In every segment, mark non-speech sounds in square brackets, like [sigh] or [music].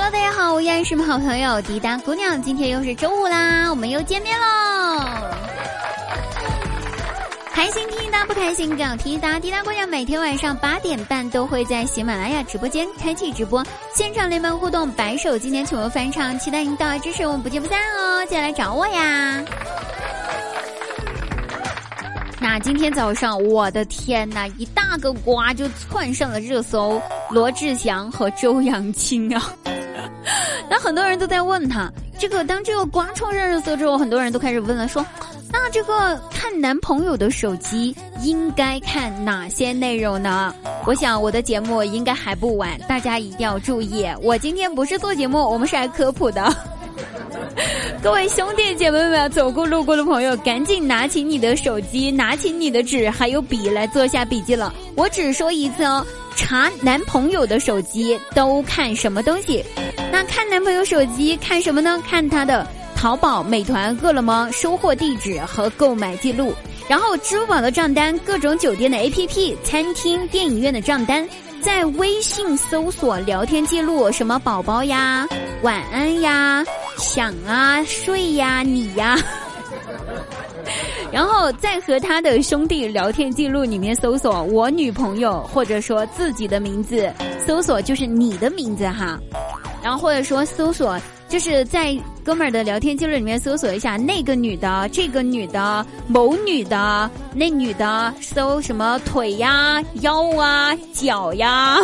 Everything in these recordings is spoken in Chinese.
Hello，大家好，我依然是你们好朋友滴答姑娘。今天又是周五啦，我们又见面喽。开心听答不开心更要听答。滴答姑娘每天晚上八点半都会在喜马拉雅直播间开启直播，现场联盟互动，白手今天全部翻唱，期待您到来支持，我们不见不散哦！记得来找我呀。那今天早上，我的天呐，一大个瓜就窜上了热搜，罗志祥和周扬青啊。那很多人都在问他，这个当这个瓜冲上热搜之后，很多人都开始问了，说，那这个看男朋友的手机应该看哪些内容呢？我想我的节目应该还不晚，大家一定要注意，我今天不是做节目，我们是来科普的。[laughs] 各位兄弟姐妹们，走过路过的朋友，赶紧拿起你的手机，拿起你的纸还有笔来做下笔记了。我只说一次哦，查男朋友的手机都看什么东西？那看男朋友手机看什么呢？看他的淘宝、美团、饿了么收货地址和购买记录，然后支付宝的账单、各种酒店的 APP、餐厅、电影院的账单。在微信搜索聊天记录，什么宝宝呀、晚安呀、想啊、睡呀、你呀，[laughs] 然后再和他的兄弟聊天记录里面搜索我女朋友，或者说自己的名字，搜索就是你的名字哈，然后或者说搜索。就是在哥们儿的聊天记录里面搜索一下那个女的、这个女的、某女的、那女的，搜什么腿呀、腰啊、脚呀，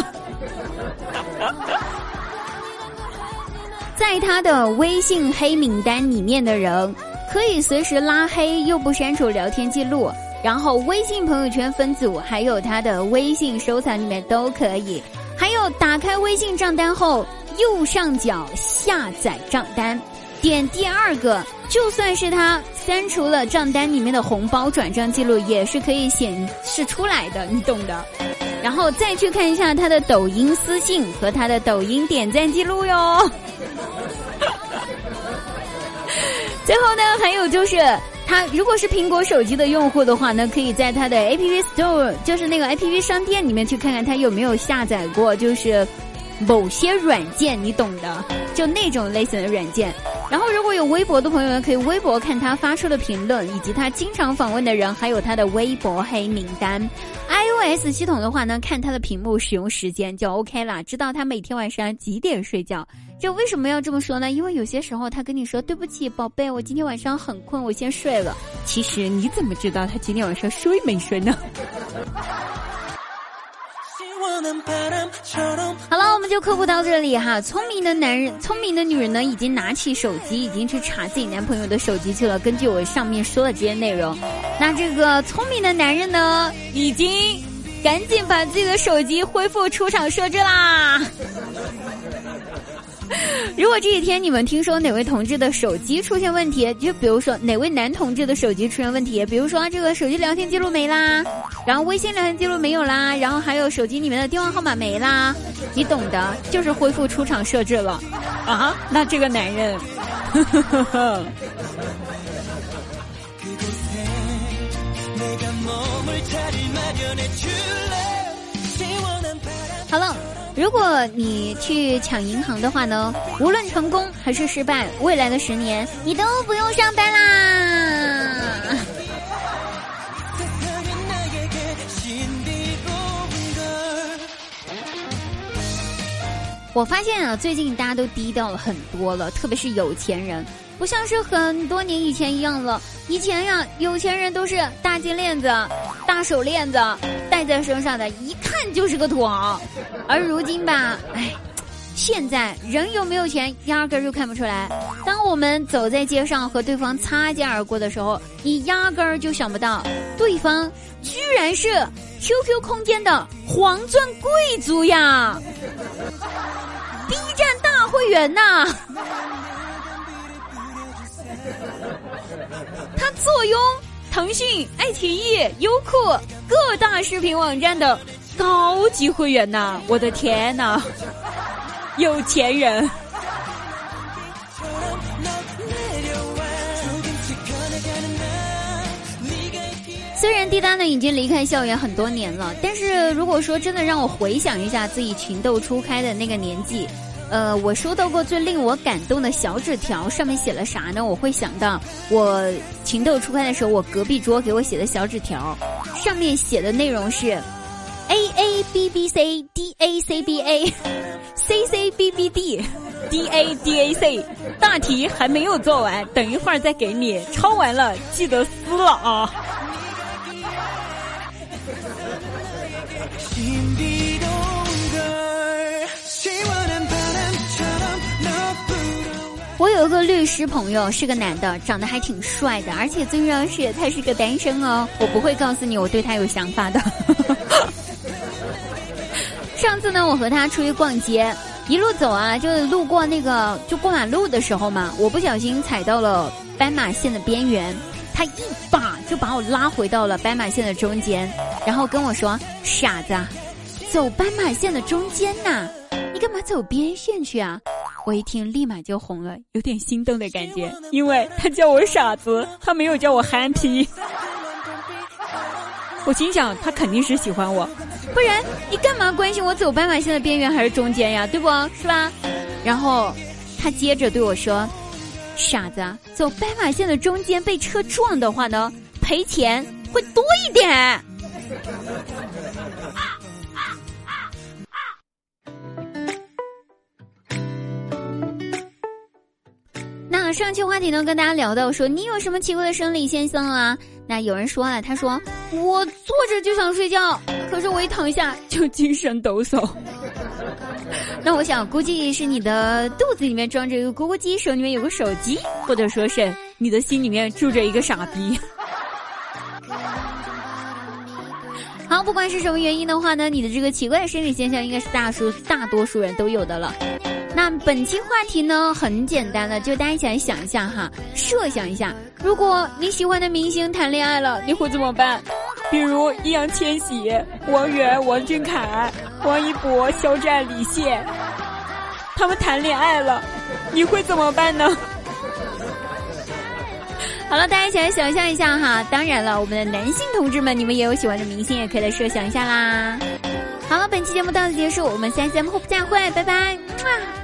在他的微信黑名单里面的人，可以随时拉黑又不删除聊天记录，然后微信朋友圈分组，还有他的微信收藏里面都可以，还有打开微信账单后。右上角下载账单，点第二个，就算是他删除了账单里面的红包转账记录，也是可以显示出来的，你懂的。然后再去看一下他的抖音私信和他的抖音点赞记录哟。最后呢，还有就是他如果是苹果手机的用户的话呢，可以在他的 App Store，就是那个 App 商店里面去看看他有没有下载过，就是。某些软件你懂的，就那种类型的软件。然后如果有微博的朋友呢，可以微博看他发出的评论，以及他经常访问的人，还有他的微博黑名单。iOS 系统的话呢，看他的屏幕使用时间就 OK 了，知道他每天晚上几点睡觉。这为什么要这么说呢？因为有些时候他跟你说对不起，宝贝，我今天晚上很困，我先睡了。其实你怎么知道他今天晚上睡没睡呢？好了，我们就科普到这里哈。聪明的男人，聪明的女人呢，已经拿起手机，已经去查自己男朋友的手机去了。根据我上面说的这些内容，那这个聪明的男人呢，已经赶紧把自己的手机恢复出厂设置啦。[laughs] 如果这几天你们听说哪位同志的手机出现问题，就比如说哪位男同志的手机出现问题，比如说这个手机聊天记录没啦，然后微信聊天记录没有啦，然后还有手机里面的电话号码没啦，你懂的，就是恢复出厂设置了啊。那这个男人，[laughs] [laughs] 好了。如果你去抢银行的话呢，无论成功还是失败，未来的十年你都不用上班啦。[laughs] 我发现啊，最近大家都低调了很多了，特别是有钱人，不像是很多年以前一样了。以前呀，有钱人都是大金链子、大手链子戴在身上的，一看就是个土豪。而如今吧，哎，现在人有没有钱，压根儿就看不出来。当我们走在街上和对方擦肩而过的时候，你压根儿就想不到，对方居然是 QQ 空间的黄钻贵族呀，[laughs] B 站大会员呐。他坐拥腾讯、爱奇艺、优酷各大视频网站的高级会员呐！我的天呐，有钱人！虽然滴答呢已经离开校园很多年了，但是如果说真的让我回想一下自己情窦初开的那个年纪。呃，我收到过最令我感动的小纸条，上面写了啥呢？我会想到我情窦初开的时候，我隔壁桌给我写的小纸条，上面写的内容是 A A B B C D A C B A C C B B D D A D A C，大题还没有做完，等一会儿再给你，抄完了记得撕了啊。有个律师朋友，是个男的，长得还挺帅的，而且最重要是他是个单身哦。我不会告诉你我对他有想法的。[laughs] 上次呢，我和他出去逛街，一路走啊，就路过那个就过马路的时候嘛，我不小心踩到了斑马线的边缘，他一把就把我拉回到了斑马线的中间，然后跟我说：“傻子，走斑马线的中间呐，你干嘛走边线去啊？”我一听，立马就红了，有点心动的感觉，因为他叫我傻子，他没有叫我憨批。[laughs] 我心想，他肯定是喜欢我，不然你干嘛关心我走斑马线的边缘还是中间呀？对不？是吧？然后他接着对我说：“傻子，走斑马线的中间被车撞的话呢，赔钱会多一点。”上期话题呢，跟大家聊到说，你有什么奇怪的生理现象啊？那有人说了，他说我坐着就想睡觉，可是我一躺下就精神抖擞。[laughs] 那我想估计是你的肚子里面装着一个咕咕鸡，手里面有个手机，或者说是你的心里面住着一个傻逼。[laughs] 好，不管是什么原因的话呢，你的这个奇怪的生理现象应该是大数大多数人都有的了。那本期话题呢很简单了，就大家一起来想一下哈，设想一下，如果你喜欢的明星谈恋爱了，你会怎么办？比如易烊千玺、王源、王俊凯、王一博、肖战、李现，他们谈恋爱了，你会怎么办呢？[laughs] 好了，大家一起来想象一下哈。当然了，我们的男性同志们，你们也有喜欢的明星，也可以来设想一下啦。好了，本期节目到此结束，我们下期节目再会，拜拜。[laughs]